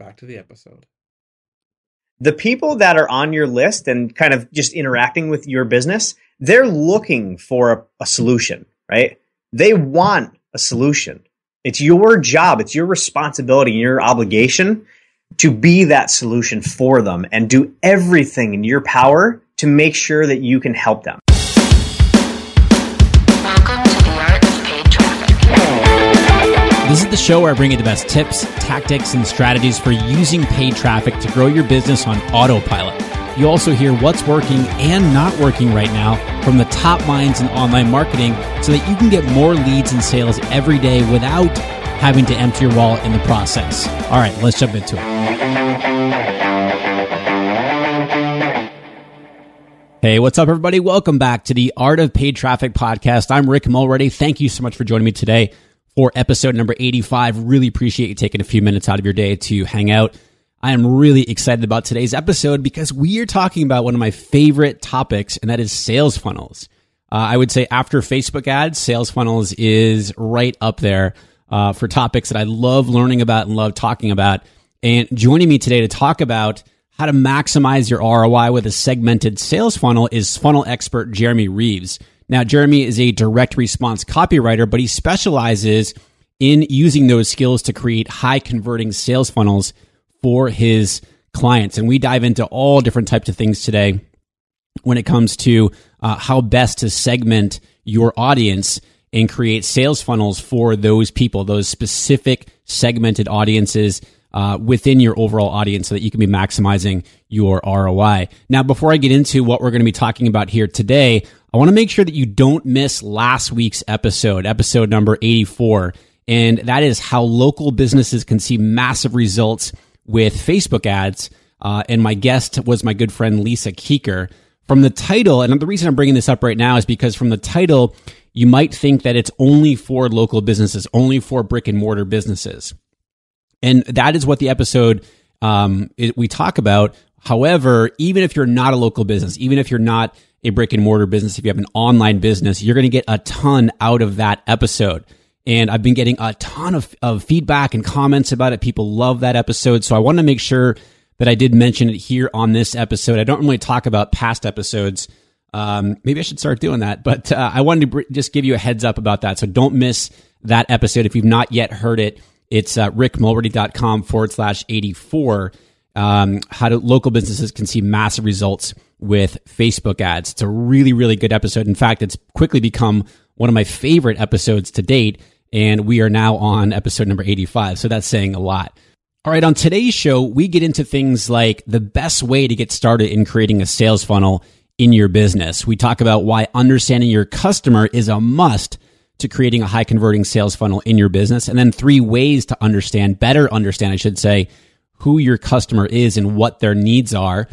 Back to the episode. The people that are on your list and kind of just interacting with your business, they're looking for a, a solution, right? They want a solution. It's your job, it's your responsibility, and your obligation to be that solution for them and do everything in your power to make sure that you can help them. This is the show where I bring you the best tips, tactics, and strategies for using paid traffic to grow your business on autopilot. You also hear what's working and not working right now from the top minds in online marketing so that you can get more leads and sales every day without having to empty your wallet in the process. All right, let's jump into it. Hey, what's up, everybody? Welcome back to the Art of Paid Traffic podcast. I'm Rick Mulready. Thank you so much for joining me today for episode number 85. Really appreciate you taking a few minutes out of your day to hang out. I am really excited about today's episode because we are talking about one of my favorite topics, and that is sales funnels. Uh, I would say after Facebook ads, sales funnels is right up there uh, for topics that I love learning about and love talking about. And joining me today to talk about how to maximize your ROI with a segmented sales funnel is funnel expert Jeremy Reeves. Now, Jeremy is a direct response copywriter, but he specializes in using those skills to create high converting sales funnels for his clients. And we dive into all different types of things today when it comes to uh, how best to segment your audience and create sales funnels for those people, those specific segmented audiences uh, within your overall audience so that you can be maximizing your ROI. Now, before I get into what we're going to be talking about here today, I want to make sure that you don't miss last week's episode, episode number 84. And that is how local businesses can see massive results with Facebook ads. Uh, and my guest was my good friend Lisa Keeker. From the title, and the reason I'm bringing this up right now is because from the title, you might think that it's only for local businesses, only for brick and mortar businesses. And that is what the episode um, it, we talk about. However, even if you're not a local business, even if you're not a brick and mortar business, if you have an online business, you're going to get a ton out of that episode. And I've been getting a ton of, of feedback and comments about it. People love that episode. So I want to make sure that I did mention it here on this episode. I don't really talk about past episodes. Um, maybe I should start doing that, but uh, I wanted to br- just give you a heads up about that. So don't miss that episode. If you've not yet heard it, it's uh, rickmulready.com forward slash 84. Um, how do local businesses can see massive results with Facebook ads. It's a really, really good episode. In fact, it's quickly become one of my favorite episodes to date. And we are now on episode number 85. So that's saying a lot. All right. On today's show, we get into things like the best way to get started in creating a sales funnel in your business. We talk about why understanding your customer is a must to creating a high converting sales funnel in your business. And then three ways to understand, better understand, I should say, who your customer is and what their needs are.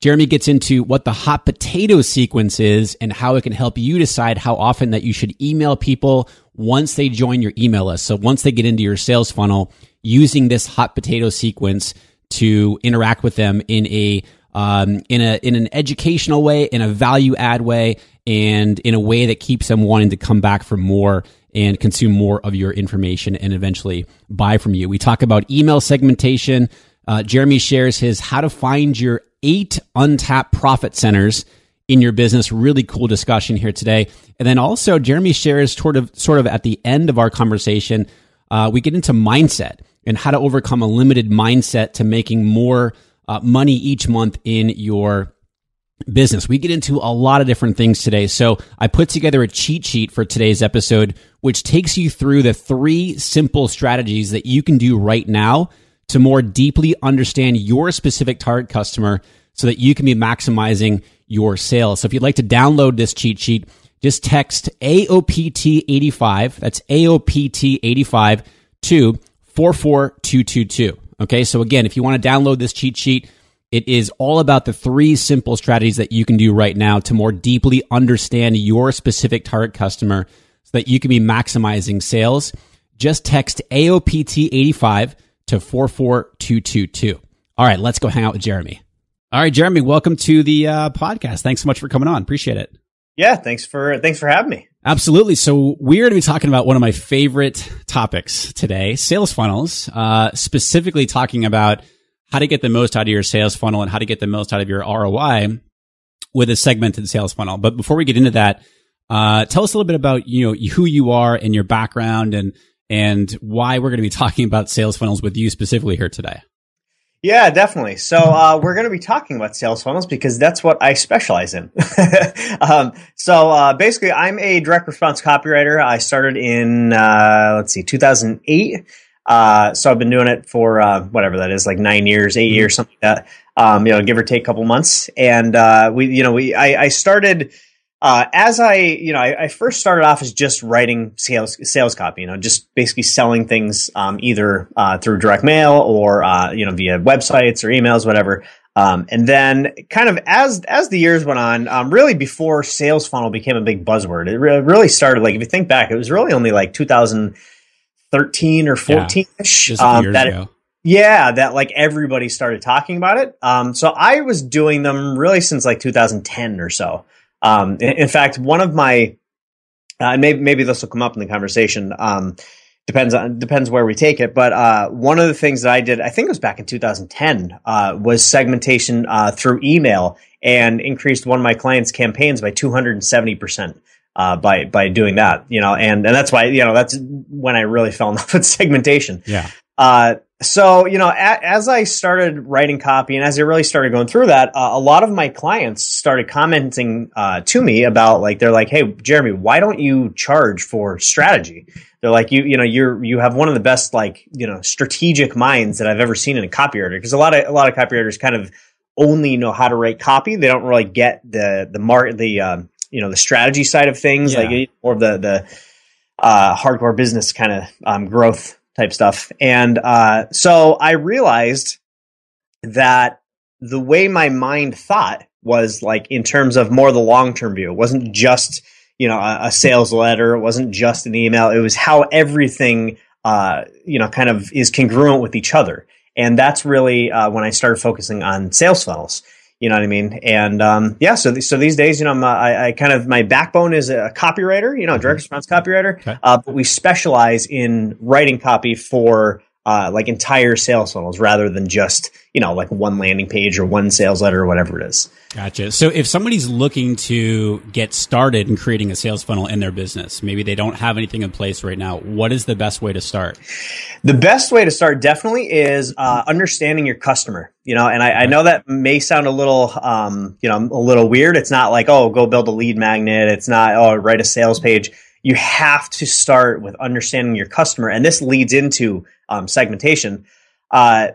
Jeremy gets into what the hot potato sequence is and how it can help you decide how often that you should email people once they join your email list. So once they get into your sales funnel, using this hot potato sequence to interact with them in a um, in a in an educational way, in a value add way, and in a way that keeps them wanting to come back for more and consume more of your information and eventually buy from you. We talk about email segmentation. Uh, Jeremy shares his how to find your eight untapped profit centers in your business. Really cool discussion here today. And then also Jeremy shares sort of sort of at the end of our conversation, uh, we get into mindset and how to overcome a limited mindset to making more uh, money each month in your business. We get into a lot of different things today. So I put together a cheat sheet for today's episode, which takes you through the three simple strategies that you can do right now to more deeply understand your specific target customer so that you can be maximizing your sales. So if you'd like to download this cheat sheet, just text AOPT85. That's AOPT85 to 44222. Okay. So again, if you want to download this cheat sheet, it is all about the three simple strategies that you can do right now to more deeply understand your specific target customer so that you can be maximizing sales. Just text AOPT85 to 44222. All right, let's go hang out with Jeremy. All right, Jeremy, welcome to the uh, podcast. Thanks so much for coming on. Appreciate it. Yeah, thanks for thanks for having me. Absolutely. So we're going to be talking about one of my favorite topics today, sales funnels, uh, specifically talking about how to get the most out of your sales funnel and how to get the most out of your ROI with a segmented sales funnel. But before we get into that, uh, tell us a little bit about you know who you are and your background and and why we're going to be talking about sales funnels with you specifically here today. Yeah, definitely. So uh, we're going to be talking about sales funnels because that's what I specialize in. um, so uh, basically, I'm a direct response copywriter. I started in uh, let's see, 2008. Uh, so I've been doing it for uh, whatever that is, like nine years, 8 mm-hmm. years, something like that. Um, you know, give or take a couple months. And uh, we, you know, we I, I started uh, as I, you know, I, I, first started off as just writing sales sales copy. You know, just basically selling things um, either uh, through direct mail or uh, you know via websites or emails, whatever. Um, and then, kind of as as the years went on, um, really before sales funnel became a big buzzword, it re- really started. Like if you think back, it was really only like 2013 or 14 ish. Yeah, um, that it, yeah, that like everybody started talking about it. Um, so I was doing them really since like 2010 or so. Um, in, fact, one of my, uh, maybe, maybe this will come up in the conversation. Um, depends on, depends where we take it. But, uh, one of the things that I did, I think it was back in 2010, uh, was segmentation, uh, through email and increased one of my clients' campaigns by 270% uh, by by doing that. You know, and and that's why you know that's when I really fell in love with segmentation. Yeah. Uh, so you know, a, as I started writing copy and as I really started going through that, uh, a lot of my clients started commenting uh, to me about like they're like, "Hey, Jeremy, why don't you charge for strategy?" They're like, "You you know, you're you have one of the best like you know strategic minds that I've ever seen in a copywriter." Because a lot of a lot of copywriters kind of only know how to write copy; they don't really get the the mark the um, you know the strategy side of things, yeah. like more of the the uh, hardcore business kind of um, growth type stuff. And uh, so I realized that the way my mind thought was like in terms of more the long term view. It wasn't just you know a, a, sales letter. It wasn't just an email. It was how everything uh, you know kind of is congruent with each other. And that's really uh, when I started focusing on sales funnels. You know what I mean? And um, yeah, so th- so these days, you know, I, I, kind of my backbone is a copywriter, you know, direct mm-hmm. response copywriter. Okay. Uh, but we specialize in writing copy for uh, like entire sales funnels rather than just you know like one landing page or one sales letter or whatever it is. Gotcha. So if somebody's looking to get started in creating a sales funnel in their business, maybe they don't have anything in place right now, what is the best way to start? The best way to start definitely is uh, understanding your customer. You know, and I, I, know that may sound a little, um, you know, a little weird. It's not like, oh, go build a lead magnet. It's not, oh, write a sales page. You have to start with understanding your customer, and this leads into um, segmentation. Uh,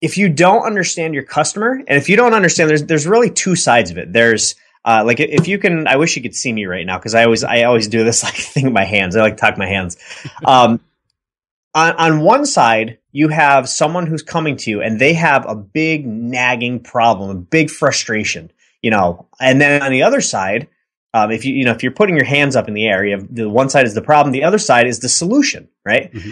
if you don't understand your customer, and if you don't understand, there's there's really two sides of it. There's uh, like if you can, I wish you could see me right now because I always I always do this like thing with my hands. I like talk my hands. Um, on, on one side, you have someone who's coming to you and they have a big nagging problem, a big frustration, you know. And then on the other side, um, if you you know if you're putting your hands up in the air, you have the one side is the problem, the other side is the solution, right? Mm-hmm.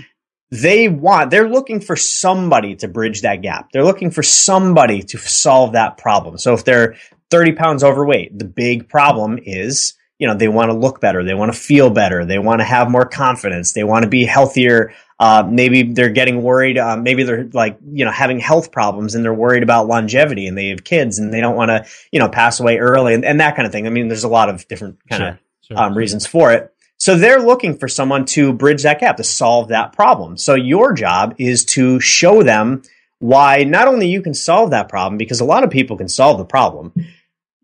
they want they're looking for somebody to bridge that gap they're looking for somebody to solve that problem so if they're 30 pounds overweight the big problem is you know they want to look better they want to feel better they want to have more confidence they want to be healthier uh, maybe they're getting worried uh, maybe they're like you know having health problems and they're worried about longevity and they have kids and they don't want to you know pass away early and, and, that kind of thing i mean there's a lot of different kind of sure, sure. um, reasons for it so they're looking for someone to bridge that gap, to solve that problem. So your job is to show them why not only you can solve that problem, because a lot of people can solve the problem.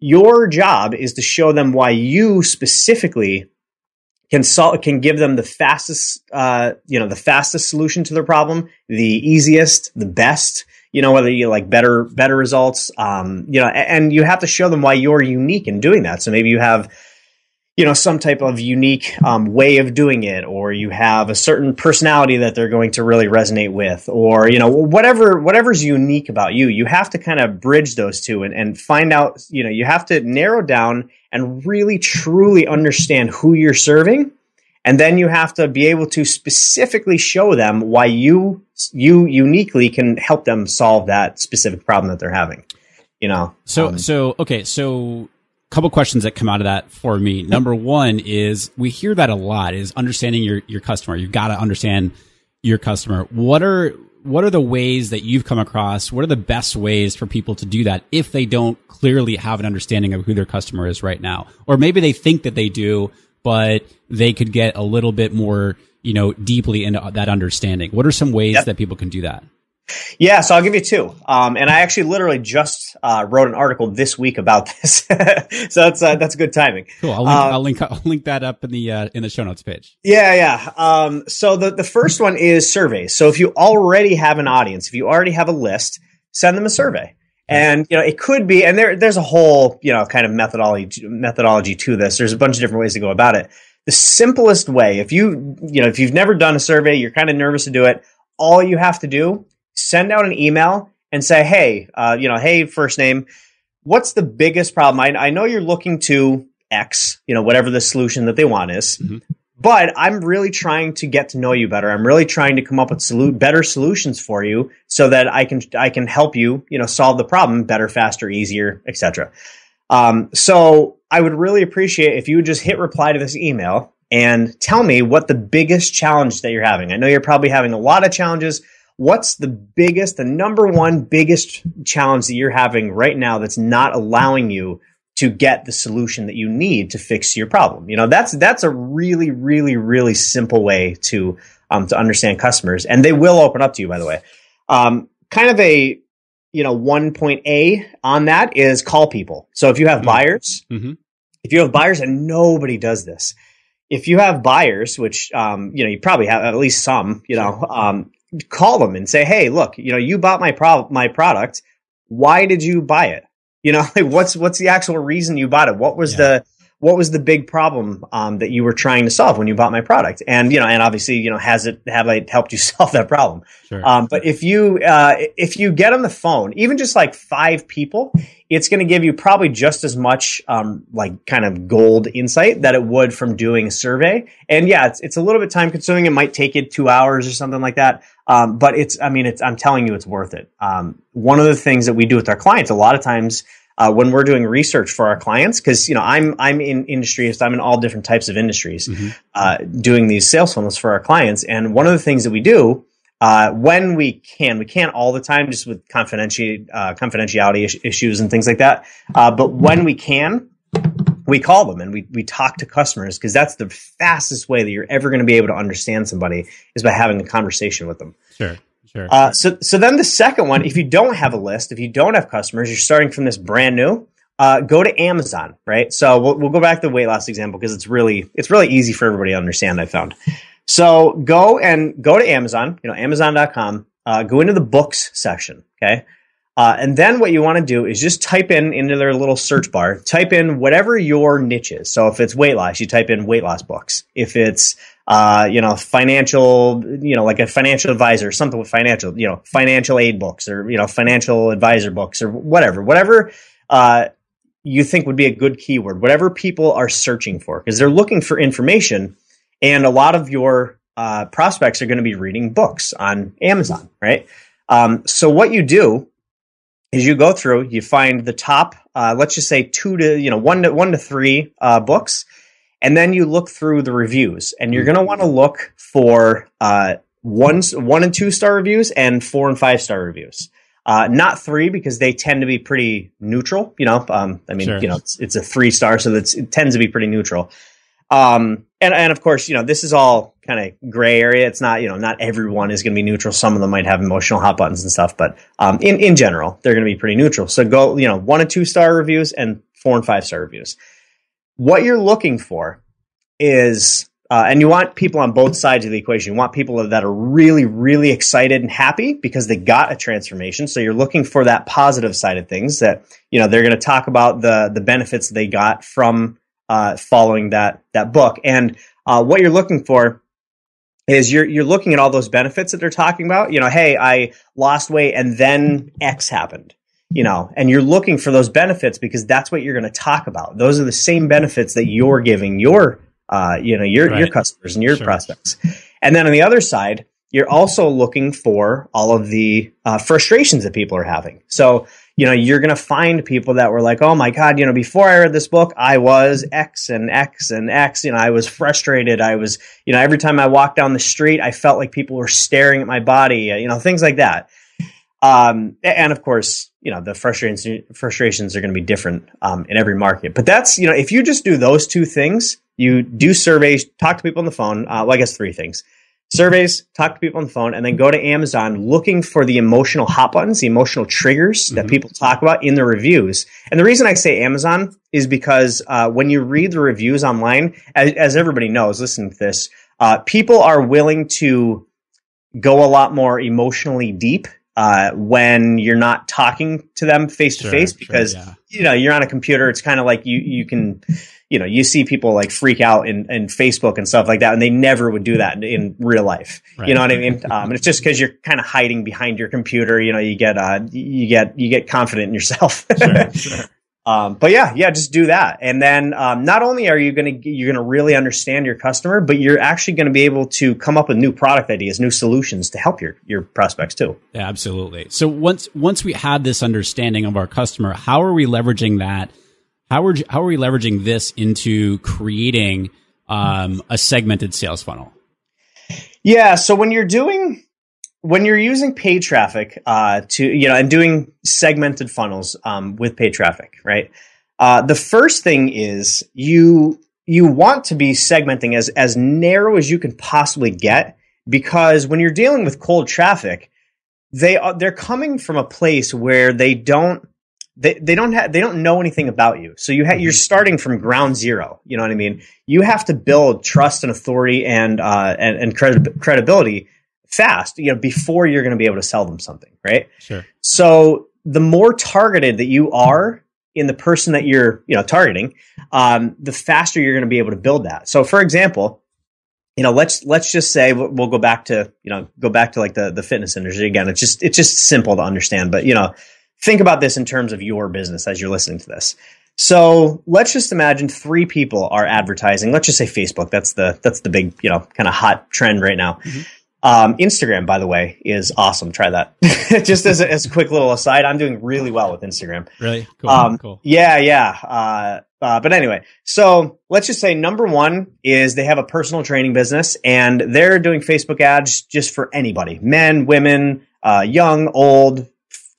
Your job is to show them why you specifically can solve, can give them the fastest, uh, you know, the fastest solution to their problem, the easiest, the best, you know, whether you like better, better results, um, you know, and you have to show them why you're unique in doing that. So maybe you have, you know some type of unique um, way of doing it or you have a certain personality that they're going to really resonate with or you know whatever whatever's unique about you you have to kind of bridge those two and, and find out you know you have to narrow down and really truly understand who you're serving and then you have to be able to specifically show them why you you uniquely can help them solve that specific problem that they're having you know? So um, so okay so couple questions that come out of that for me. Number one is we hear that a lot is understanding your, your customer. You've got to understand your customer. What are, what are the ways that you've come across? What are the best ways for people to do that if they don't clearly have an understanding of who their customer is right now? Or maybe they think that they do, but they could get a little bit more, you know, deeply into that understanding. What are some ways yep. that people can do that? Yeah, so I'll give you two. Um, and I actually literally just uh, wrote an article this week about this, so that's uh, that's good timing. Cool. I'll link, um, I'll link, I'll link that up in the uh, in the show notes page. Yeah, yeah. Um, so the the first one is surveys. So if you already have an audience, if you already have a list, send them a survey. And you know it could be, and there there's a whole you know kind of methodology methodology to this. There's a bunch of different ways to go about it. The simplest way, if you you know if you've never done a survey, you're kind of nervous to do it. All you have to do send out an email and say, hey, uh, you know, hey, first name, what's the biggest problem? I, I, know you're looking to X, you know, whatever the solution that they want is. Mm-hmm. But I'm really trying to get to know you better. I'm really trying to come up with solu- better solutions for you so that I can I can help you, you know, solve the problem better, faster, easier, etc. Um, so I would really appreciate if you would just hit reply to this email and tell me what the biggest challenge that you're having. I know you're probably having a lot of challenges what's the biggest, the number one biggest challenge that you're having right now that's not allowing you to get the solution that you need to fix your problem? You know, that's that's a really, really, really simple way to um, to understand customers, and they will open up to you. By the way, um, kind of a you know one point A on that is call people. So if you have mm-hmm. buyers, mm-hmm. if you have buyers, and nobody does this. If you have buyers, which um, you know you probably have at least some, you know, um, call them and say, "Hey, look, you know, you bought my pro- my product. Why did you buy it? You know, like what's what's the actual reason you bought it? What was yeah. the what was the big problem um, that you were trying to solve when you bought my product? And you know, and obviously, you know, has it have I helped you solve that problem? Sure. Um, but if you uh, if you get on the phone, even just like five people, it's going to give you probably just as much um, like kind of gold insight that it would from doing a survey. And yeah, it's it's a little bit time consuming. It might take you two hours or something like that. Um, but it's I mean, it's I'm telling you, it's worth it. Um, one of the things that we do with our clients a lot of times uh, when we're doing research for our clients because you know i'm i'm in industries i'm in all different types of industries mm-hmm. uh, doing these sales funnels for our clients. And one of the things that we do uh, when we can we can't all the time just with confidentiality uh, confidentiality is- issues and things like that uh, but when we can we call them and we, we talk to customers because that's the fastest way that you're ever going to be able to understand somebody is by having a conversation with them. Sure Sure. Uh, so, so then the second one, if you don't have a list, if you don't have customers, you're starting from this brand new. Uh, go to Amazon, right? So we'll, we'll go back to the weight loss example because it's really it's really easy for everybody to understand. I found. So go and go to Amazon, you know, Amazon.com. Uh, go into the books section, okay, uh, and then what you want to do is just type in into their little search bar, type in whatever your niche is. So if it's weight loss, you type in weight loss books. If it's uh, you know, financial, you know, like a financial advisor, something with financial, you know, financial aid books or, you know, financial advisor books or whatever, whatever, uh, you think would be a good keyword, whatever people are searching for, because they're looking for information. And a lot of your uh, prospects are going to be reading books on Amazon, right? Um, so what you do is you go through, you find the top, uh, let's just say two to you know one to one to three uh, books, and then you look through the reviews, and you're going to want to look for uh, one one and two star reviews and four and five star reviews. Uh, not three because they tend to be pretty neutral. You know, um, I mean, sure. you know, it's, it's, a three star, so it tends to be pretty neutral. Um, and and of course, you know, this is all kind of gray area. It's not, you know, not everyone is going to be neutral. Some of them might have emotional hot buttons and stuff, but um, in in general, they're going to be pretty neutral. So go, you know, one and two star reviews and four and five star reviews. What you're looking for is uh, and you want people on both sides of the equation. You want people that are really, really excited and happy because they got a transformation. So you're looking for that positive side of things that, you know, they're going to talk about the, the benefits they got from, uh, following that, that book. And, uh, what you're looking for is you're, you're looking at all those benefits that they're talking about. You know, hey, I lost weight and then X happened you know, and you're looking for those benefits because that's what you're going to talk about. Those are the same benefits that you're giving your uh, you know, your, right. your customers and your sure. prospects. And then on the other side, you're also looking for all of the uh, frustrations that people are having. So, you know, you're going to find people that were like, oh my God, you know, before I read this book, I was X and X and X. You know, I was frustrated. I was, you know, every time I walked down the street, I felt like people were staring at my body, you know, things like that. Um, and of course, you know, the frustrations, frustrations are going to be different um, in every market. But that's, you know, if you just do those two things, you do surveys, talk to people on the phone. Uh, well, I guess three things surveys, talk to people on the phone, and then go to Amazon looking for the emotional hot buttons, the emotional triggers mm-hmm. that people talk about in the reviews. And the reason I say Amazon is because uh, when you read the reviews online, as, as everybody knows, listen to this, uh, people are willing to go a lot more emotionally deep uh, when you're not talking to them face to face because sure, yeah. you know you're on a computer. It's kind of like you you can you know, you see people like freak out in, in Facebook and stuff like that, and they never would do that in, in real life. Right. You know what I mean? Um, and it's just because you're kind of hiding behind your computer. You know, you get uh, you get you get confident in yourself. sure, sure. Um, but yeah, yeah, just do that, and then um, not only are you going to you're to really understand your customer, but you're actually going to be able to come up with new product ideas, new solutions to help your your prospects too. Yeah, absolutely. So once once we have this understanding of our customer, how are we leveraging that? How are how are we leveraging this into creating um, a segmented sales funnel? Yeah, so when you're doing when you're using paid traffic uh, to you know and doing segmented funnels um, with paid traffic, right? Uh, the first thing is you you want to be segmenting as as narrow as you can possibly get because when you're dealing with cold traffic, they are they're coming from a place where they don't they, they don't have they don't know anything about you. So you ha- you're mm-hmm. starting from ground zero. You know what i mean? You have to build trust and authority and uh, and, and credi- credibility fast you know before you're going to be able to sell them something right? Sure. So the more targeted that you are in the person that you're you know targeting um, the faster you're going to be able to build that. So for example you know let's let's just say we'll go back to you know go back to like the the fitness industry. Again it's just it's just simple to understand but you know think about this in terms of your business as you're listening to this. So let's just imagine three people are advertising. Let's just say Facebook. That's the that's the big you know kind of hot trend right now. Mm-hmm. Um, Instagram, by the way, is awesome. Try that. just as a, as a quick little aside, I'm doing really well with Instagram. Really cool. Um, cool. Yeah, yeah. Uh, uh, but anyway, so let's just say number one is they have a personal training business and they're doing Facebook ads just for anybody, men, women, uh, young, old,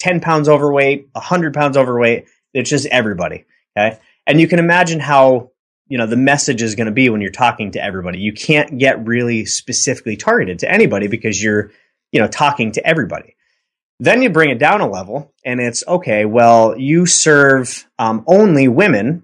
10 pounds overweight, 100 pounds overweight. It's just everybody. Okay. And you can imagine how, you know, the message is going to be when you're talking to everybody. You can't get really specifically targeted to anybody because you're, you know, talking to everybody. Then you bring it down a level and it's okay, well, you serve um, only women.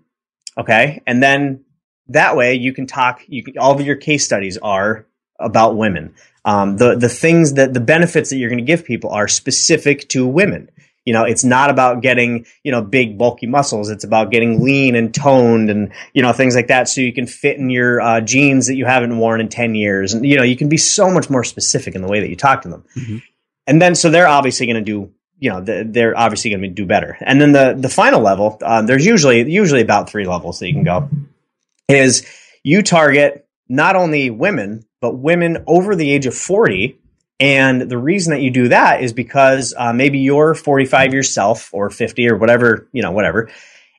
Okay. And then that way you can talk, you can, all of your case studies are about women. Um, the the things that the benefits that you're going to give people are specific to women. You know, it's not about getting you know big bulky muscles. It's about getting lean and toned and you know things like that, so you can fit in your uh, jeans that you haven't worn in ten years. And you know, you can be so much more specific in the way that you talk to them. Mm-hmm. And then, so they're obviously going to do you know they're obviously going to do better. And then the the final level, uh, there's usually usually about three levels that you can go. Is you target not only women, but women over the age of 40. And the reason that you do that is because uh, maybe you're 45 yourself or 50 or whatever, you know, whatever.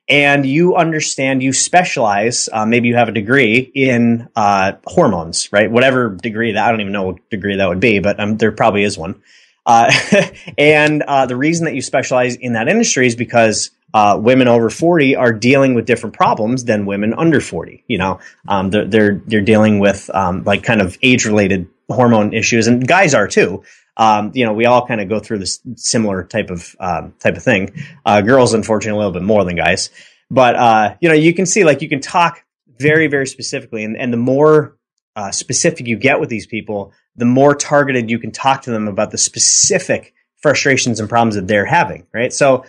And you understand, you specialize, uh, maybe you have a degree in uh, hormones, right? Whatever degree that, I don't even know what degree that would be, but um, there probably is one. Uh, and uh, the reason that you specialize in that industry is because uh, women over 40 are dealing with different problems than women under 40. You know, um, they're, they're, they're dealing with um, like kind of age related hormone issues, and guys are too. Um, you know, we all kind of go through this similar type of um, type of thing. Uh, girls, unfortunately, a little bit more than guys. But uh, you know, you can see like you can talk very, very specifically, and, and the more uh, specific you get with these people, the more targeted you can talk to them about the specific frustrations and problems that they're having. Right. So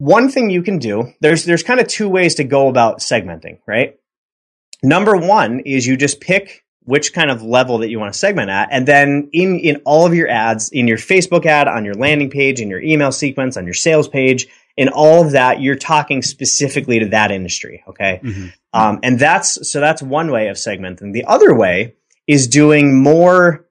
one thing you can do there's there's kind of two ways to go about segmenting right? Number one is you just pick which kind of level that you want to segment at and then in in all of your ads in your facebook ad on your landing page in your email sequence on your sales page in all of that you're talking specifically to that industry okay? Mm-hmm. um, and that's so that's one way of segmenting. The other way is doing more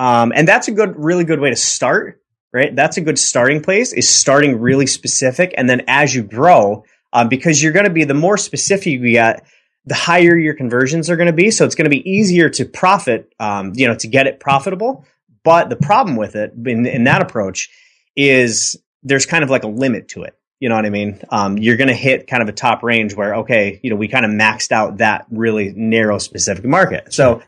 um, and that's a good really good way to start right? That's a good starting place is starting really specific. And then as you grow, um, because you're going to be, the more specific you get, the higher your conversions are going to be. So it's going to be easier to profit, um, you know, to get it profitable. But the problem with it in, in that approach is there's kind of like a limit to it. You know what I mean? Um, you're going to hit kind of a top range where, okay, you know, we kind of maxed out that really narrow specific market. So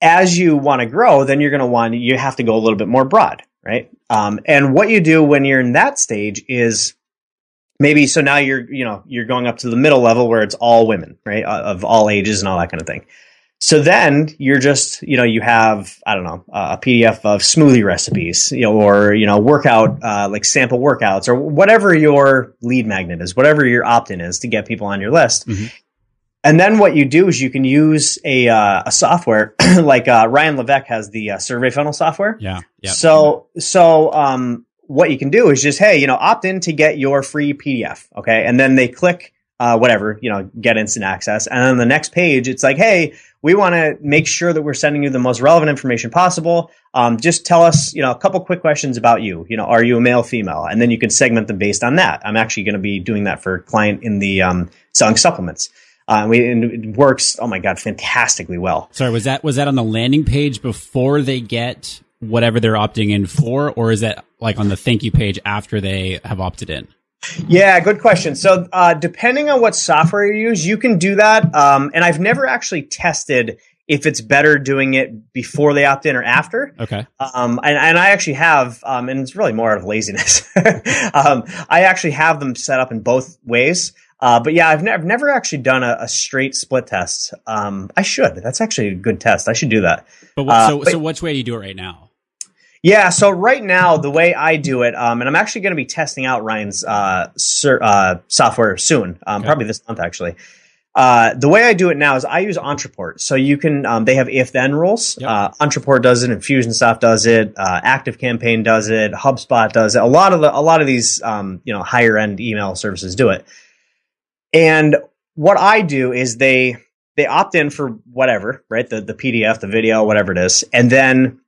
as you want to grow, then you're going to want, you have to go a little bit more broad right? Um, and what you do when you're in that stage is maybe so now you're you know you're going up to the middle level where it's all women, right, uh, of all ages and all that kind of thing. So then you're just you know you have I don't know a PDF of smoothie recipes, you know, or you know workout uh, like sample workouts or whatever your lead magnet is, whatever your opt in is to get people on your list. Mm-hmm. And then what you do is you can use a uh, a software like uh, Ryan Levesque has the uh, survey funnel software. Yeah. Yep. So so um, what you can do is just hey you know opt in to get your free PDF okay and then they click uh, whatever you know get instant access and then the next page it's like hey we want to make sure that we're sending you the most relevant information possible um, just tell us you know a couple quick questions about you you know are you a male female and then you can segment them based on that i'm actually going to be doing that for a client in the um, selling supplements uh, we, and it works. Oh my god, fantastically well. Sorry, was that was that on the landing page before they get whatever they're opting in for, or is that like on the thank you page after they have opted in? Yeah, good question. So, uh, depending on what software you use, you can do that. Um, and I've never actually tested if it's better doing it before they opt in or after. Okay. Um, and, and I actually have, um, and it's really more out of laziness. um, I actually have them set up in both ways. Uh, but yeah, I've, ne- I've never actually done a, a straight split test. Um, I should. That's actually a good test. I should do that. But what, uh, so, but, so which way do you do it right now? Yeah, so right now the way I do it, um, and I'm actually going to be testing out Ryan's uh, uh, software soon, um, okay. probably this month actually. Uh, the way I do it now is I use Ontraport. So you can, um, they have if then rules. Yep. Uh, Ontraport does it, Infusionsoft does it, uh, Active Campaign does it, HubSpot does it. A lot of the, a lot of these, um, you know, higher end email services do it. And what I do is they they opt in for whatever, right? The the PDF, the video, whatever it is, and then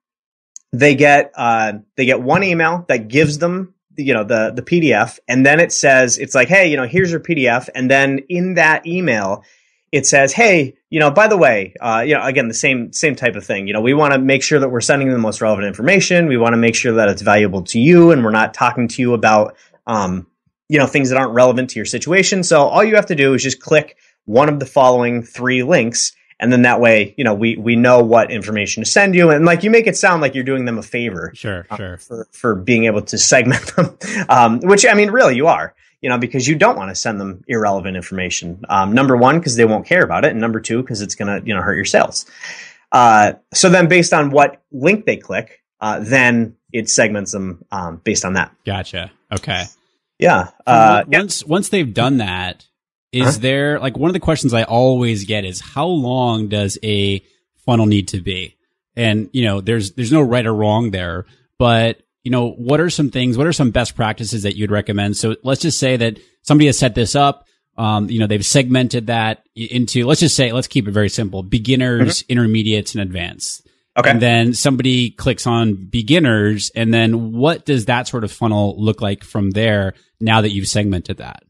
they get uh, they get one email that gives them you know the the PDF, and then it says it's like, hey, you know, here's your PDF, and then in that email it says, hey, you know, by the way, uh, you know, again, the same same type of thing. You know, we want to make sure that we're sending the most relevant information. We want to make sure that it's valuable to you, and we're not talking to you about um, you know, things that aren't relevant to your situation. So all you have to do is just click one of the following three links. And then that way, you know, we, we know what information to send you. And like you make it sound like you're doing them a favor. Sure, uh, sure. For, for being able to segment them. Um, which I mean, really you are, you know, because you don't want to send them irrelevant information. Um, number one, because they won't care about it. And number two, because it's going to, you know, hurt your sales. Uh, so then based on what link they click, uh, then it segments them, um, based on that. Gotcha. Okay. Yeah. Uh, once once they've done that, is huh? there like one of the questions I always get is how long does a funnel need to be? And you know, there's there's no right or wrong there, but you know, what are some things? What are some best practices that you'd recommend? So let's just say that somebody has set this up. um, you know, they've segmented that into, let's just say, let's keep it very simple beginners, mm-hmm. intermediates, and advanced. Okay. And then somebody clicks on beginners. And then what does that sort of funnel look like from there now that you've segmented that?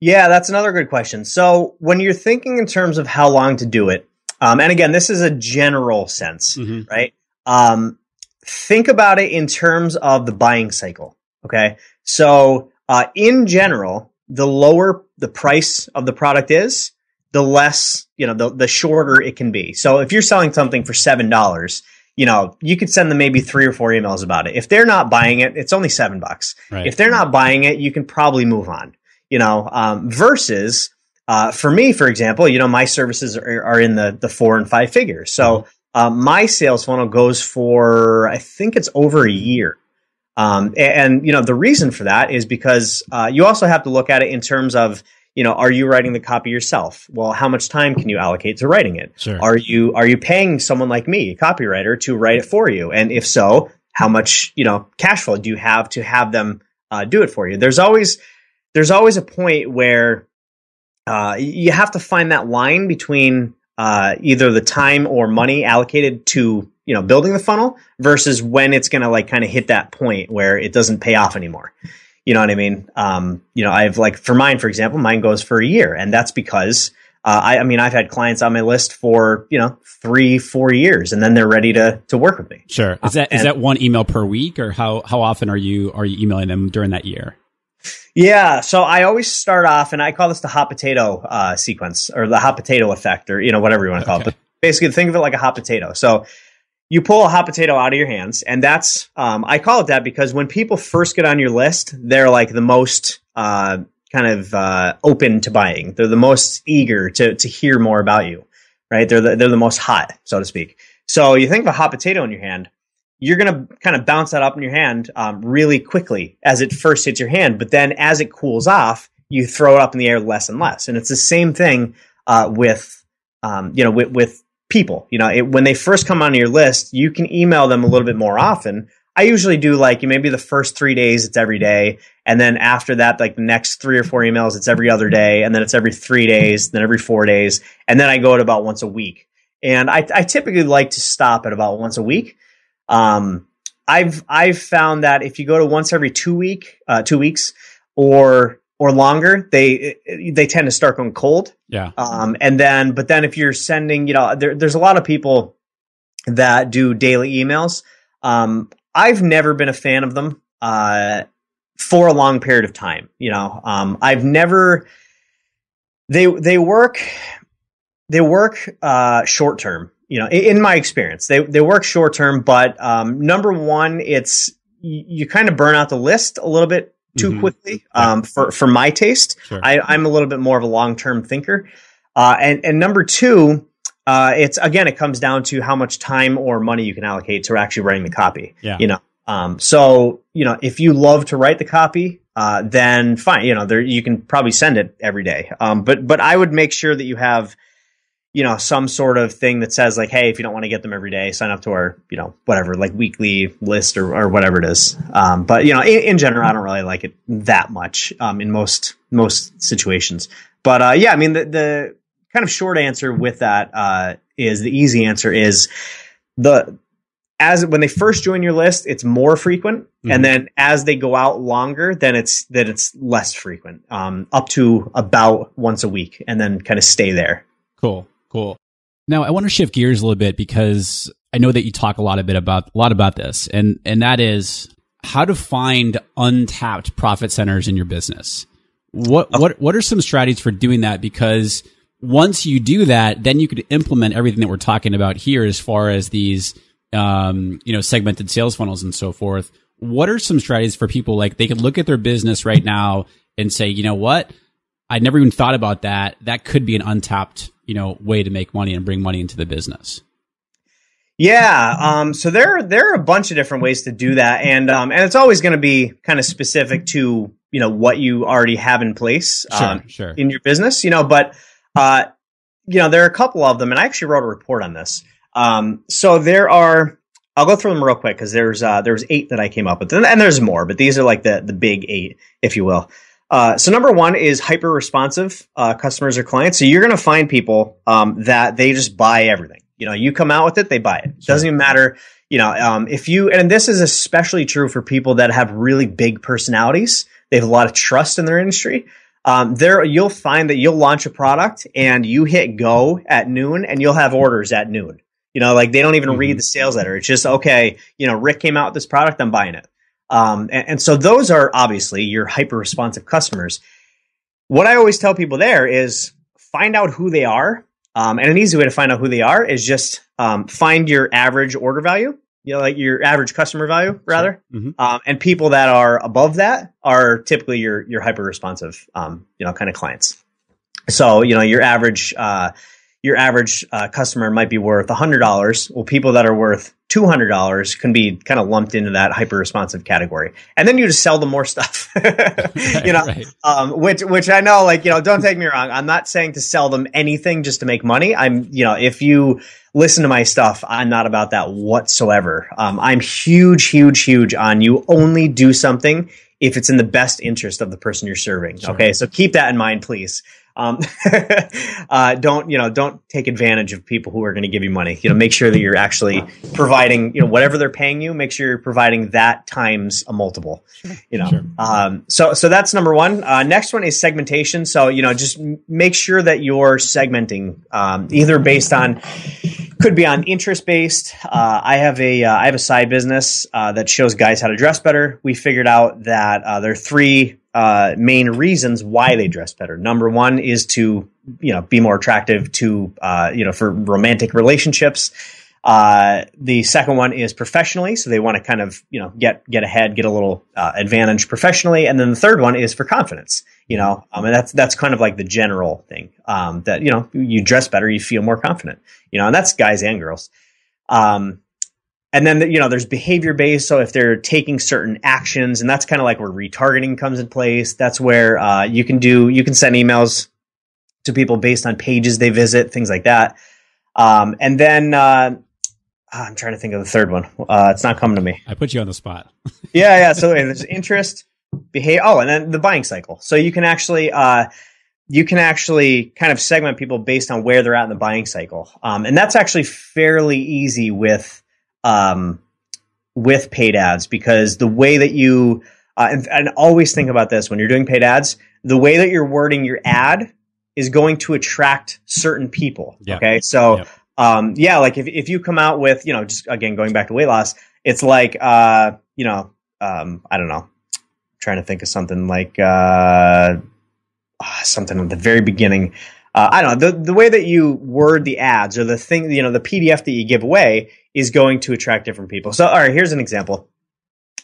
Yeah, that's another good question. So when you're thinking in terms of how long to do it, um, and again, this is a general sense, mm-hmm. right? Um, think about it in terms of the buying cycle. Okay. So, uh, in general, the lower the price of the product is, the less, you know, the, the shorter it can be. So if you're selling something for $7, you know, you could send them maybe three or four emails about it. If they're not buying it, it's only seven bucks. Right. If they're not buying it, you can probably move on, you know, um, versus, uh, for me, for example, you know, my services are, are in the, the four and five figures. So, mm-hmm. uh, my sales funnel goes for, I think it's over a year. Um, and, and, you know, the reason for that is because, uh, you also have to look at it in terms of, you know, are you writing the copy yourself? Well, how much time can you allocate to writing it? Sure. Are you are you paying someone like me, a copywriter, to write it for you? And if so, how much you know cash flow do you have to have them uh, do it for you? There's always there's always a point where uh, you have to find that line between uh, either the time or money allocated to you know building the funnel versus when it's going to like kind of hit that point where it doesn't pay off anymore. You know what I mean? Um, you know, I've like for mine, for example, mine goes for a year, and that's because uh, I, I mean, I've had clients on my list for you know three, four years, and then they're ready to to work with me. Sure. Is that uh, is that one email per week, or how how often are you are you emailing them during that year? Yeah, so I always start off, and I call this the hot potato uh, sequence or the hot potato effect, or you know whatever you want to call okay. it. But basically, think of it like a hot potato. So you pull a hot potato out of your hands, and that's um, I call it that because when people first get on your list, they're like the most uh, kind of uh, open to buying. They're the most eager to to hear more about you, right? They're the, they're the most hot, so to speak. So you think of a hot potato in your hand, you're gonna kind of bounce that up in your hand um, really quickly as it first hits your hand, but then as it cools off, you throw it up in the air less and less, and it's the same thing uh, with um, you know with, with people. You know, it, when they first come on your list, you can email them a little bit more often. I usually do like maybe the first three days it's every day, and then after that, like the next three or four emails, it's every other day, and then it's every three days, then every four days, and then I go at about once a week. And I, I typically like to stop at about once a week. Um, I've I've found that if you go to once every two week, uh, two weeks, or or longer, they they tend to start going cold. Yeah. Um, and then, but then if you're sending, you know, there, there's a lot of people that do daily emails. Um, I've never been a fan of them uh, for a long period of time. You know, um, I've never. They they work they work uh, short term. You know, in, in, my experience, they they work short term. But um, number one, it's you, you kind of burn out the list a little bit too mm-hmm. quickly um, for for my taste. Sure. I, am a little bit more of a long term thinker. Uh, and and number two, uh, it's again it comes down to how much time or money you can allocate to actually writing the copy. Yeah. You know. Um, so you know if you love to write the copy, uh, then fine. You know there you can probably send it every day. Um, but but I would make sure that you have you know, some sort of thing that says like, hey, if you don't want to get them every day, sign up to our, you know, whatever, like weekly list or, or whatever it is. Um, but you know, in, in, general, I don't really like it that much um, in most most situations. But uh, yeah, I mean, the, the kind of short answer with that uh, is the easy answer is the as when they first join your list, it's more frequent, mm-hmm. and then as they go out longer, then it's then it's less frequent, um, up to about once a week, and then kind of stay there. Cool. Cool. Now I want to shift gears a little bit because I know that you talk a lot a bit about a lot about this, and and that is how to find untapped profit centers in your business. What what what are some strategies for doing that? Because once you do that, then you could implement everything that we're talking about here, as far as these um, you know segmented sales funnels and so forth. What are some strategies for people like they could look at their business right now and say, you know what, I never even thought about that. That could be an untapped you know way to make money and bring money into the business yeah, um, so there there are a bunch of different ways to do that, and um, and it's always going to be kind of specific to you know what you already have in place um, sure, in your business, you know. But uh, you know there are a couple of them, and I actually wrote a report on this. Um, so there are, I'll go through them real quick because there's uh, there's eight that I came up with, and, and there's more, but these are like the the big eight, if you will. Uh, so number one is hyper responsive uh, customers or clients. So you're going to find people um, that they just buy everything. You know, you come out with it, they buy it. Sure. Doesn't even matter. You know, um, if you and this is especially true for people that have really big personalities. They have a lot of trust in their industry. Um, there, you'll find that you'll launch a product and you hit go at noon, and you'll have orders at noon. You know, like they don't even mm-hmm. read the sales letter. It's just okay. You know, Rick came out with this product, I'm buying it. Um, and, and so those are obviously your hyper responsive customers. What I always tell people there is find out who they are. Um, and an easy way to find out who they are is just um, find your average order value, you know, like your average customer value, rather. Sure. Mm-hmm. Um, and people that are above that are typically your your hyper responsive, um, you know, kind of clients. So you know, your average uh, your average uh, customer might be worth $100. Well, people that are worth $200 can be kind of lumped into that hyper responsive category. And then you just sell them more stuff, you know, right. um, which, which I know, like, you know, don't take me wrong. I'm not saying to sell them anything just to make money. I'm, you know, if you listen to my stuff, I'm not about that whatsoever. Um, I'm huge, huge, huge on you only do something if it's in the best interest of the person you're serving. Sure. Okay. So keep that in mind, please. Um, uh, don't you know? Don't take advantage of people who are going to give you money. You know, make sure that you're actually providing. You know, whatever they're paying you, make sure you're providing that times a multiple. You know, sure. um, so so that's number one. Uh, next one is segmentation. So you know, just make sure that you're segmenting um, either based on could be on interest based. Uh, I have a uh, I have a side business uh, that shows guys how to dress better. We figured out that uh, there are three uh, main reasons why they dress better. Number one is to you know be more attractive to uh, you know for romantic relationships. Uh, the second one is professionally, so they want to kind of you know get get ahead, get a little uh, advantage professionally, and then the third one is for confidence. You know, um, and that's that's kind of like the general thing um, that you know you dress better, you feel more confident. You know, and that's guys and girls. Um, and then you know there's behavior based so if they're taking certain actions and that's kind of like where retargeting comes in place that's where uh, you can do you can send emails to people based on pages they visit things like that um, and then uh, i'm trying to think of the third one uh, it's not coming to me i put you on the spot yeah yeah so and there's interest behavior oh and then the buying cycle so you can actually uh, you can actually kind of segment people based on where they're at in the buying cycle um, and that's actually fairly easy with um, with paid ads because the way that you uh, and, and, always think about this when you're doing paid ads, the way that you're wording your ad is going to attract certain people. Yeah. Okay, so. Um, yeah, like if, if you come out with, you know, just again, going back to weight loss, it's like, uh, you know, um, I don't know, I'm trying to think of something like, uh, ah, something at the very beginning. Uh, I don't know the the way that you word the ads or the thing, you know, the PDF that you give away is going to attract different people. So, all right, here's an example.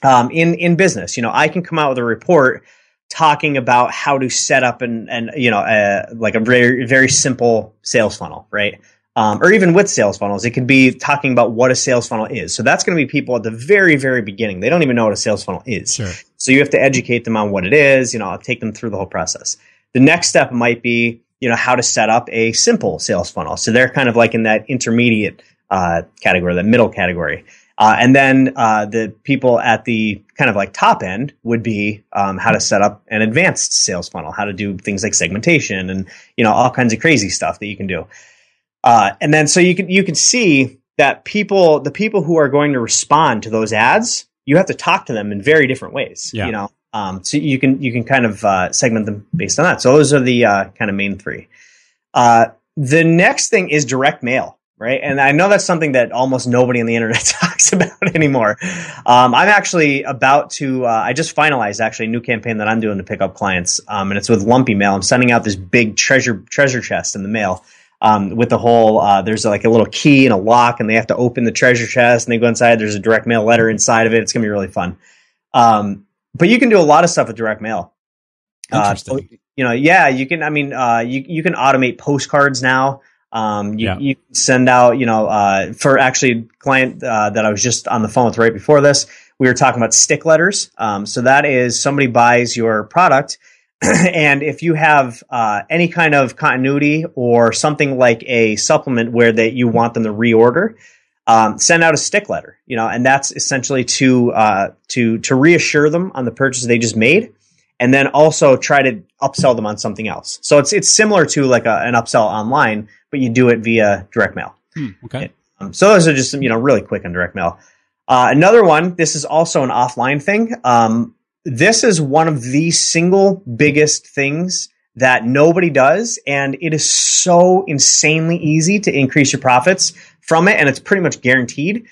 Um, in in business, you know, I can come out with a report talking about how to set up and and you know a, like a very very simple sales funnel, right? Um, or even with sales funnels, it could be talking about what a sales funnel is. So that's going to be people at the very very beginning. They don't even know what a sales funnel is. Sure. So you have to educate them on what it is. You know, I'll take them through the whole process. The next step might be you know how to set up a simple sales funnel. So they're kind of like in that intermediate uh, category, the middle category. Uh, and then uh, the people at the kind of like top end would be um, how to set up an advanced sales funnel, how to do things like segmentation and you know all kinds of crazy stuff that you can do. Uh, and then so you can you can see that people the people who are going to respond to those ads, you have to talk to them in very different ways. Yeah. You know, um, so you can you can kind of uh, segment them based on that. So those are the uh, kind of main three. the next thing is direct mail right? And I know that's something that almost nobody on the internet talks about anymore. Um, I'm actually about to. Uh, I just finalized actually a new campaign that I'm doing to pick up clients, um, and it's with Lumpy Mail. I'm sending out this big treasure treasure chest in the mail. Um, with the whole, uh, there's like a little key and a lock, and they have to open the treasure chest, and they go inside. There's a direct mail letter inside of it. It's gonna be really fun. Um, but you can do a lot of stuff with direct mail. Uh, you know, yeah, you can. I mean, uh, you you can automate postcards now. Um, you, yeah. you send out, you know, uh, for actually client uh, that I was just on the phone with right before this, we were talking about stick letters. Um, so that is somebody buys your product, and if you have uh, any kind of continuity or something like a supplement where that you want them to reorder, um, send out a stick letter. You know, and that's essentially to uh, to to reassure them on the purchase they just made and then also try to upsell them on something else. So it's it's similar to like a, an upsell online, but you do it via direct mail. Hmm, okay. Um, so those are just you know really quick on direct mail. Uh, another one. This is also an offline thing. Um, this is one of the single biggest things that nobody does, and it is so insanely easy to increase your profits from it, and it's pretty much guaranteed.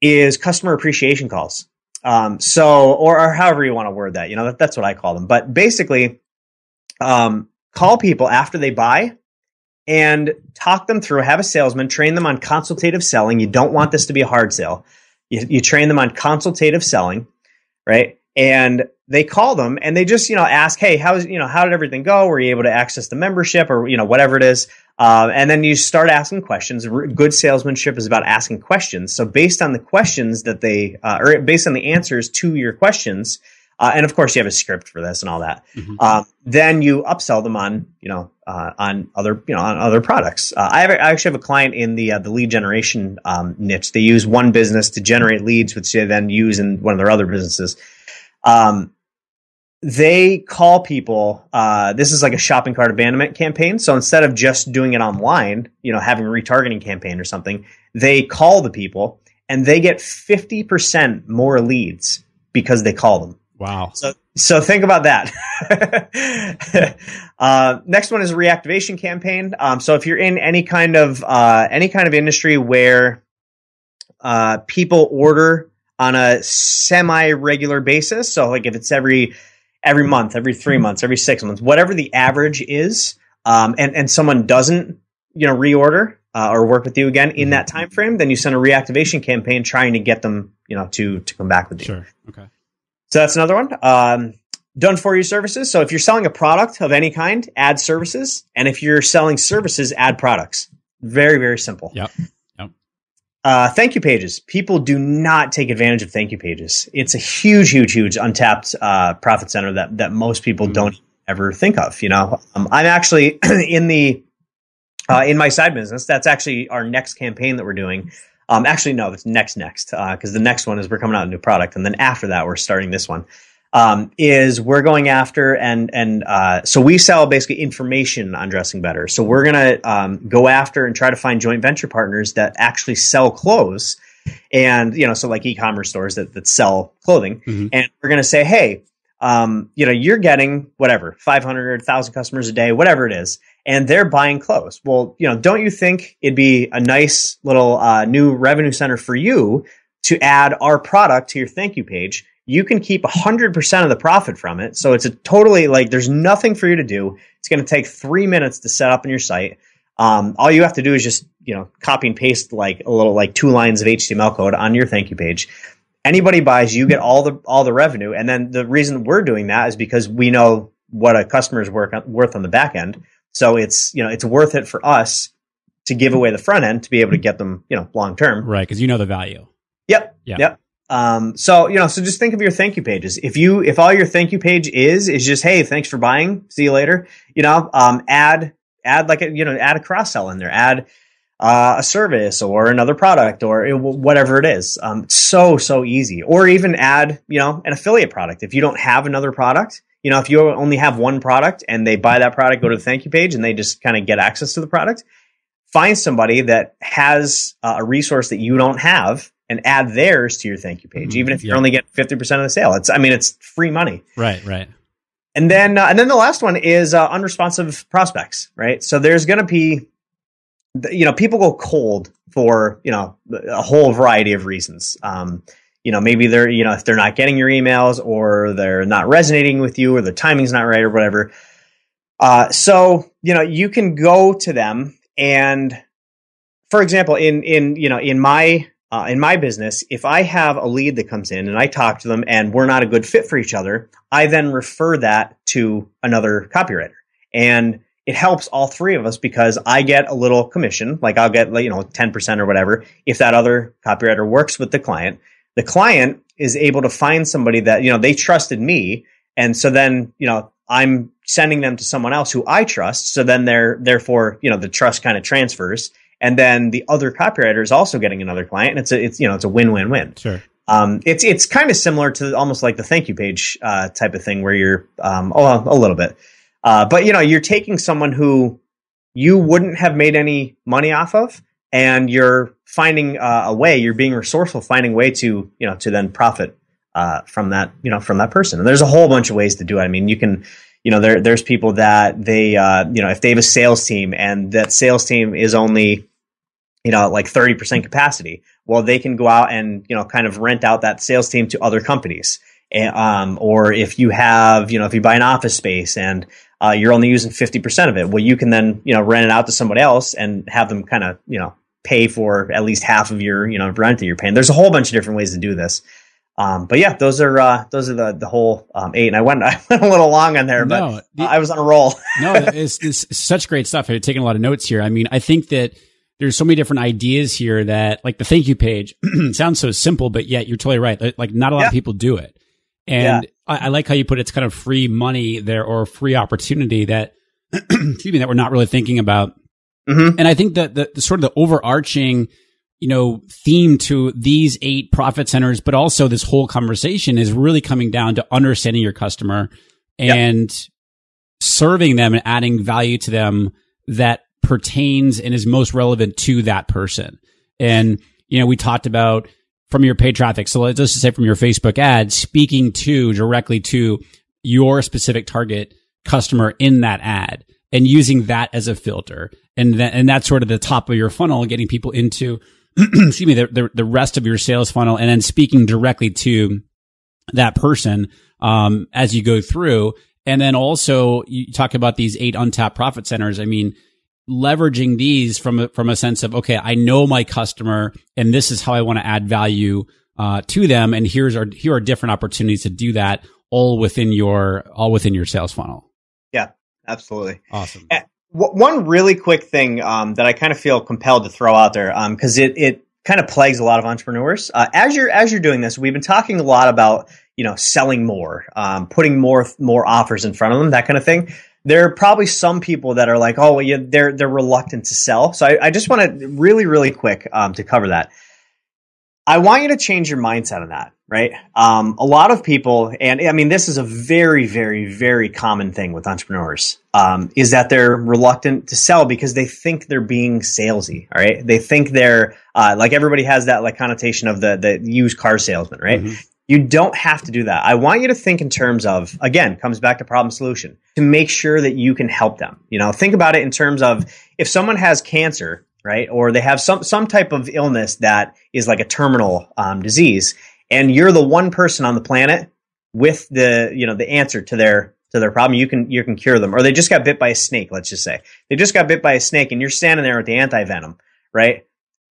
Is customer appreciation calls. Um, so, or, or however you want to word that, you know, that, that's what I call them. But basically, um, call people after they buy and talk them through, have a salesman, train them on consultative selling. You don't want this to be a hard sale. You, you train them on consultative selling, right? And they call them and they just, you know, ask, Hey, how's, you know, how did everything go? Were you able to access the membership or, you know, whatever it is? Uh, and then you start asking questions. Good salesmanship is about asking questions. So based on the questions that they, uh, or based on the answers to your questions, uh, and of course you have a script for this and all that. Mm-hmm. Um, then you upsell them on, you know, uh, on other, you know, on other products. Uh, I, have, I actually have a client in the uh, the lead generation um, niche. They use one business to generate leads, which they then use in one of their other businesses. Um, they call people. Uh, this is like a shopping cart abandonment campaign. So instead of just doing it online, you know, having a retargeting campaign or something, they call the people and they get 50% more leads because they call them. Wow. So, so think about that. uh, next one is a reactivation campaign. Um, so if you're in any kind of, uh, any kind of industry where, uh, people order on a semi regular basis. So like if it's every, every month, every three months, every six months, whatever the average is, um, and and someone doesn't you know reorder uh, or work with you again in that time frame, then you send a reactivation campaign trying to get them you know to to come back with you. Sure. Okay. So that's another one. Um, done for you services. So if you're selling a product of any kind, add services, and if you're selling services, add products. Very very simple. Yep. Uh, thank you pages. People do not take advantage of thank you pages. It's a huge, huge, huge untapped uh, profit center that that most people mm-hmm. don't ever think of. You know, um, I'm actually in the uh, in my side business. That's actually our next campaign that we're doing. Um, actually, no, that's next next because uh, the next one is we're coming out a new product, and then after that we're starting this one um, is we're going after and and uh, so we sell basically information on dressing better. So we're gonna um, go after and try to find joint venture partners that actually sell clothes, and you know, so like e-commerce stores that that sell clothing, mm-hmm. and we're gonna say, hey, um, you know, you're getting whatever 500, 1,000 customers a day, whatever it is, and they're buying clothes. Well, you know, don't you think it'd be a nice little uh, new revenue center for you to add our product to your thank you page? You can keep 100% of the profit from it. So it's a totally like there's nothing for you to do. It's going to take three minutes to set up in your site. Um, all you have to do is just you know copy and paste like a little like two lines of HTML code on your thank you page. Anybody buys, you get all the all the revenue, and then the reason we're doing that is because we know what a customer is worth worth on the back end. So it's you know it's worth it for us to give away the front end to be able to get them you know long term. Right, because you know the value. Yep. Yeah. Yep. Um, so you know, so just think of your thank you pages. If you if all your thank you page is is just hey, thanks for buying, see you later. You know, um, add add like a you know add a cross sell in there, add uh, a service or another product or whatever it is. Um, so so easy. Or even add you know an affiliate product if you don't have another product. You know, if you only have one product and they buy that product, go to the thank you page and they just kind of get access to the product. Find somebody that has uh, a resource that you don't have and add theirs to your thank you page, mm-hmm. even if you're only getting 50% of the sale. It's, I mean, it's free money. Right, right. And then, uh, and then the last one is uh, unresponsive prospects, right? So there's going to be, you know, people go cold for, you know, a whole variety of reasons. Um, you know, maybe they're, you know, if they're not getting your emails or they're not resonating with you or the timing's not right or whatever. Uh, so, you know, you can go to them and, for example, in, in, you know, in my, uh, in my business, if I have a lead that comes in and I talk to them and we're not a good fit for each other, I then refer that to another copywriter. And it helps all three of us because I get a little commission, like I'll get, you know, 10% or whatever. If that other copywriter works with the client, the client is able to find somebody that, you know, they trusted me. And so then, you know, I'm sending them to someone else who I trust. So then they're, therefore, you know, the trust kind of transfers and then the other copywriter is also getting another client and it's a it's you know it's a win-win-win sure Um, it's it's kind of similar to almost like the thank you page uh, type of thing where you're um, oh, a little bit, uh, but you know you're taking someone who you wouldn't have made any money off of, and you're finding uh, a way. You're being resourceful, finding a way to you know to then profit uh, from that you know from that person. And there's a whole bunch of ways to do it. I mean, you can you know there there's people that they uh, you know if they have a sales team and that sales team is only you know like 30% capacity well they can go out and you know kind of rent out that sales team to other companies. Um, or if you have you know if you buy an office space and uh, you're only using 50% of it well you can then you know rent it out to somebody else and have them kind of you know pay for at least half of your you know rent that you're paying. There's a whole bunch of different ways to do this um, but yeah, those are uh, those are the the whole um, eight. And I went I went a little long on there, but no, the, I was on a roll. no, it's, it's such great stuff. I've taken a lot of notes here. I mean, I think that there's so many different ideas here that like the thank you page sounds so simple, but yet you're totally right. Like not a lot yeah. of people do it. And yeah. I, I, like how you put it, it's kind of free money there or free opportunity that, excuse me, that we're not really thinking about. Mm-hmm. And I think that the, the sort of the overarching, you know, theme to these eight profit centers, but also this whole conversation is really coming down to understanding your customer and yep. serving them and adding value to them that pertains and is most relevant to that person. And, you know, we talked about from your paid traffic. So let's just say from your Facebook ad, speaking to directly to your specific target customer in that ad and using that as a filter. And that, and that's sort of the top of your funnel, getting people into, excuse me, the, the, the, rest of your sales funnel and then speaking directly to that person, um, as you go through. And then also you talk about these eight untapped profit centers. I mean, leveraging these from a, from a sense of okay, I know my customer, and this is how I want to add value uh, to them, and here's our here are different opportunities to do that all within your all within your sales funnel. Yeah, absolutely. Awesome. Uh, one really quick thing um, that I kind of feel compelled to throw out there because um, it it kind of plagues a lot of entrepreneurs. Uh, as you're as you're doing this, we've been talking a lot about you know selling more, um, putting more more offers in front of them, that kind of thing there are probably some people that are like, oh, yeah, they're they're reluctant to sell. So I, I just want to really, really quick um, to cover that. I want you to change your mindset on that, right? Um, a lot of people, and I mean, this is a very, very, very common thing with entrepreneurs, um, is that they're reluctant to sell because they think they're being salesy. All right, they think they're uh, like everybody has that like connotation of the the used car salesman, right? Mm-hmm. You don't have to do that. I want you to think in terms of, again, comes back to problem solution to make sure that you can help them. You know, think about it in terms of if someone has cancer, right? Or they have some, some type of illness that is like a terminal um, disease and you're the one person on the planet with the, you know, the answer to their, to their problem, you can, you can cure them. Or they just got bit by a snake, let's just say. They just got bit by a snake and you're standing there with the anti-venom, right?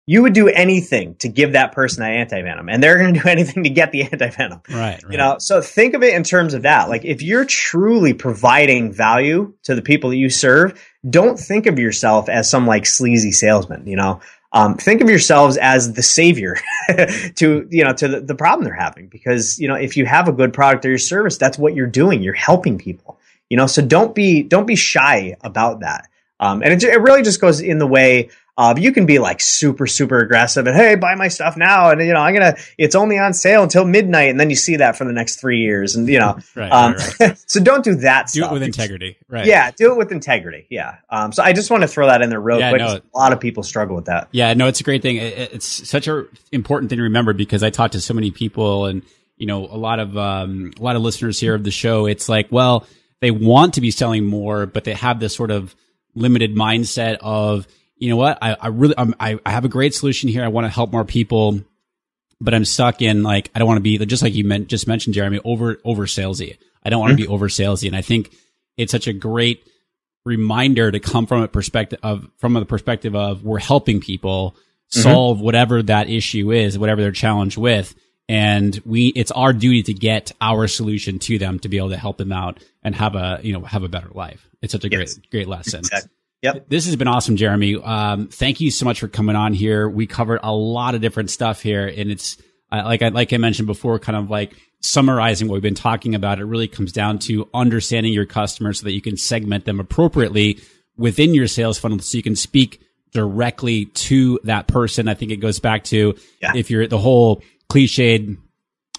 you would do anything to give that person that anti-venom and they're going to do anything to get the anti-venom right, right, you know so think of it in terms of that like if you're truly providing value to the people that you serve don't think of yourself as some like sleazy salesman you know um, think of yourselves as the savior to you know to the, the problem they're having because you know if you have a good product or your service that's what you're doing. You're helping people you know so don't be don't be shy about that. Um, and it, it really just goes in the way uh, you can be like super, super aggressive and hey, buy my stuff now. And you know, I'm gonna, it's only on sale until midnight. And then you see that for the next three years. And you know, right, um, right, right. so don't do that do stuff. it with integrity. Right. Yeah. Do it with integrity. Yeah. Um, so I just want to throw that in there real yeah, quick. No, a lot of people struggle with that. Yeah. No, it's a great thing. It's such a important thing to remember because I talk to so many people and, you know, a lot of, um, a lot of listeners here of the show. It's like, well, they want to be selling more, but they have this sort of limited mindset of, you know what? I, I really, I'm, I, I have a great solution here. I want to help more people, but I'm stuck in like, I don't want to be just like you meant, just mentioned, Jeremy, over, over salesy. I don't want to mm-hmm. be over salesy. And I think it's such a great reminder to come from a perspective of, from the perspective of we're helping people mm-hmm. solve mm-hmm. whatever that issue is, whatever they're challenged with. And we, it's our duty to get our solution to them to be able to help them out and have a, you know, have a better life. It's such a yes. great, great lesson. Exactly. Yep. This has been awesome, Jeremy. Um, thank you so much for coming on here. We covered a lot of different stuff here, and it's uh, like I like I mentioned before, kind of like summarizing what we've been talking about. It really comes down to understanding your customers so that you can segment them appropriately within your sales funnel, so you can speak directly to that person. I think it goes back to yeah. if you're the whole cliched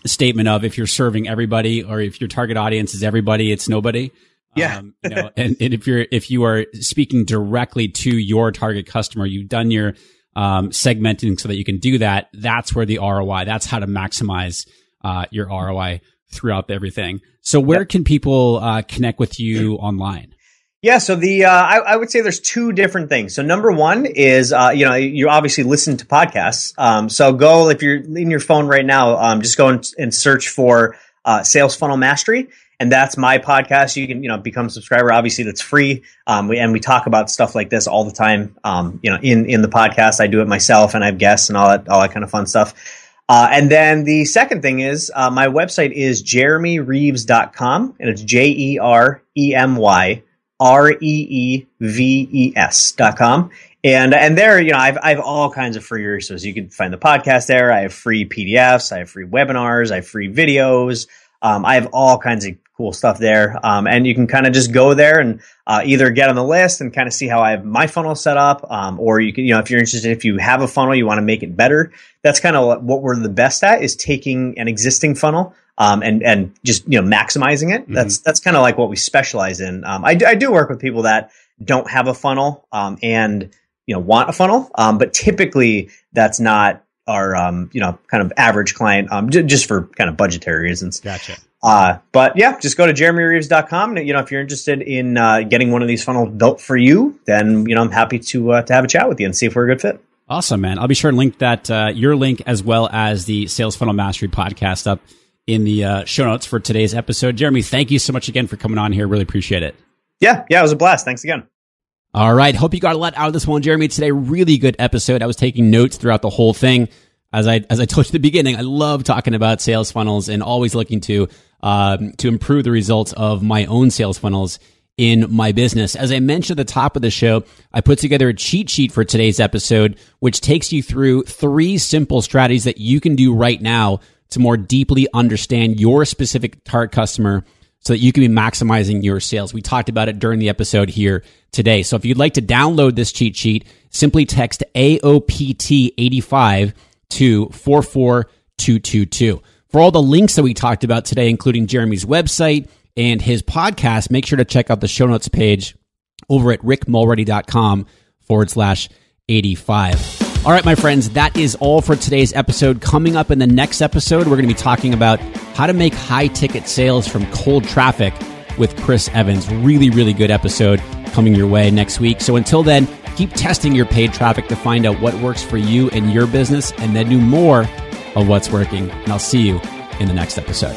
statement of if you're serving everybody or if your target audience is everybody, it's nobody. Yeah. Um, you know, and, and if you're, if you are speaking directly to your target customer, you've done your, um, segmenting so that you can do that. That's where the ROI, that's how to maximize, uh, your ROI throughout everything. So where yep. can people, uh, connect with you online? Yeah, so the uh, I, I, would say there's two different things. So number one is uh, you know you obviously listen to podcasts. Um, so go if you're in your phone right now, um, just go and, and search for uh, Sales Funnel Mastery, and that's my podcast. You can you know become a subscriber. Obviously, that's free. Um, we, and we talk about stuff like this all the time. Um, you know, in in the podcast, I do it myself, and I have guests and all that all that kind of fun stuff. Uh, and then the second thing is uh, my website is jeremyreeves.com, and it's J E R E M Y R E E V E S dot com. And, and there, you know, I've, I have all kinds of free resources. You can find the podcast there. I have free PDFs. I have free webinars. I have free videos. Um, I have all kinds of cool stuff there. Um, and you can kind of just go there and uh, either get on the list and kind of see how I have my funnel set up, um, or you can, you know, if you're interested, if you have a funnel, you want to make it better. That's kind of what we're the best at is taking an existing funnel um, and and just you know maximizing it. Mm-hmm. That's that's kind of like what we specialize in. Um, I, do, I do work with people that don't have a funnel um, and you know want a funnel, um, but typically that's not our um, you know kind of average client um, j- just for kind of budgetary reasons. Gotcha. Uh, but yeah, just go to jeremyreeves.com. And, you know, if you're interested in uh, getting one of these funnels built for you, then, you know, I'm happy to, uh, to have a chat with you and see if we're a good fit. Awesome, man. I'll be sure to link that, uh, your link as well as the Sales Funnel Mastery podcast up in the uh, show notes for today's episode. Jeremy, thank you so much again for coming on here. Really appreciate it. Yeah, yeah, it was a blast. Thanks again. All right. Hope you got a lot out of this one, Jeremy. Today, really good episode. I was taking notes throughout the whole thing. As I as I told you at the beginning, I love talking about sales funnels and always looking to um, to improve the results of my own sales funnels in my business. As I mentioned at the top of the show, I put together a cheat sheet for today's episode, which takes you through three simple strategies that you can do right now to more deeply understand your specific target customer so that you can be maximizing your sales. We talked about it during the episode here today. So if you'd like to download this cheat sheet, simply text AOPT85 to 44222. For all the links that we talked about today, including Jeremy's website and his podcast, make sure to check out the show notes page over at rickmulready.com forward slash 85. All right, my friends, that is all for today's episode. Coming up in the next episode, we're going to be talking about how to make high ticket sales from cold traffic with Chris Evans. Really, really good episode coming your way next week. So until then, keep testing your paid traffic to find out what works for you and your business and then do more of what's working. And I'll see you in the next episode.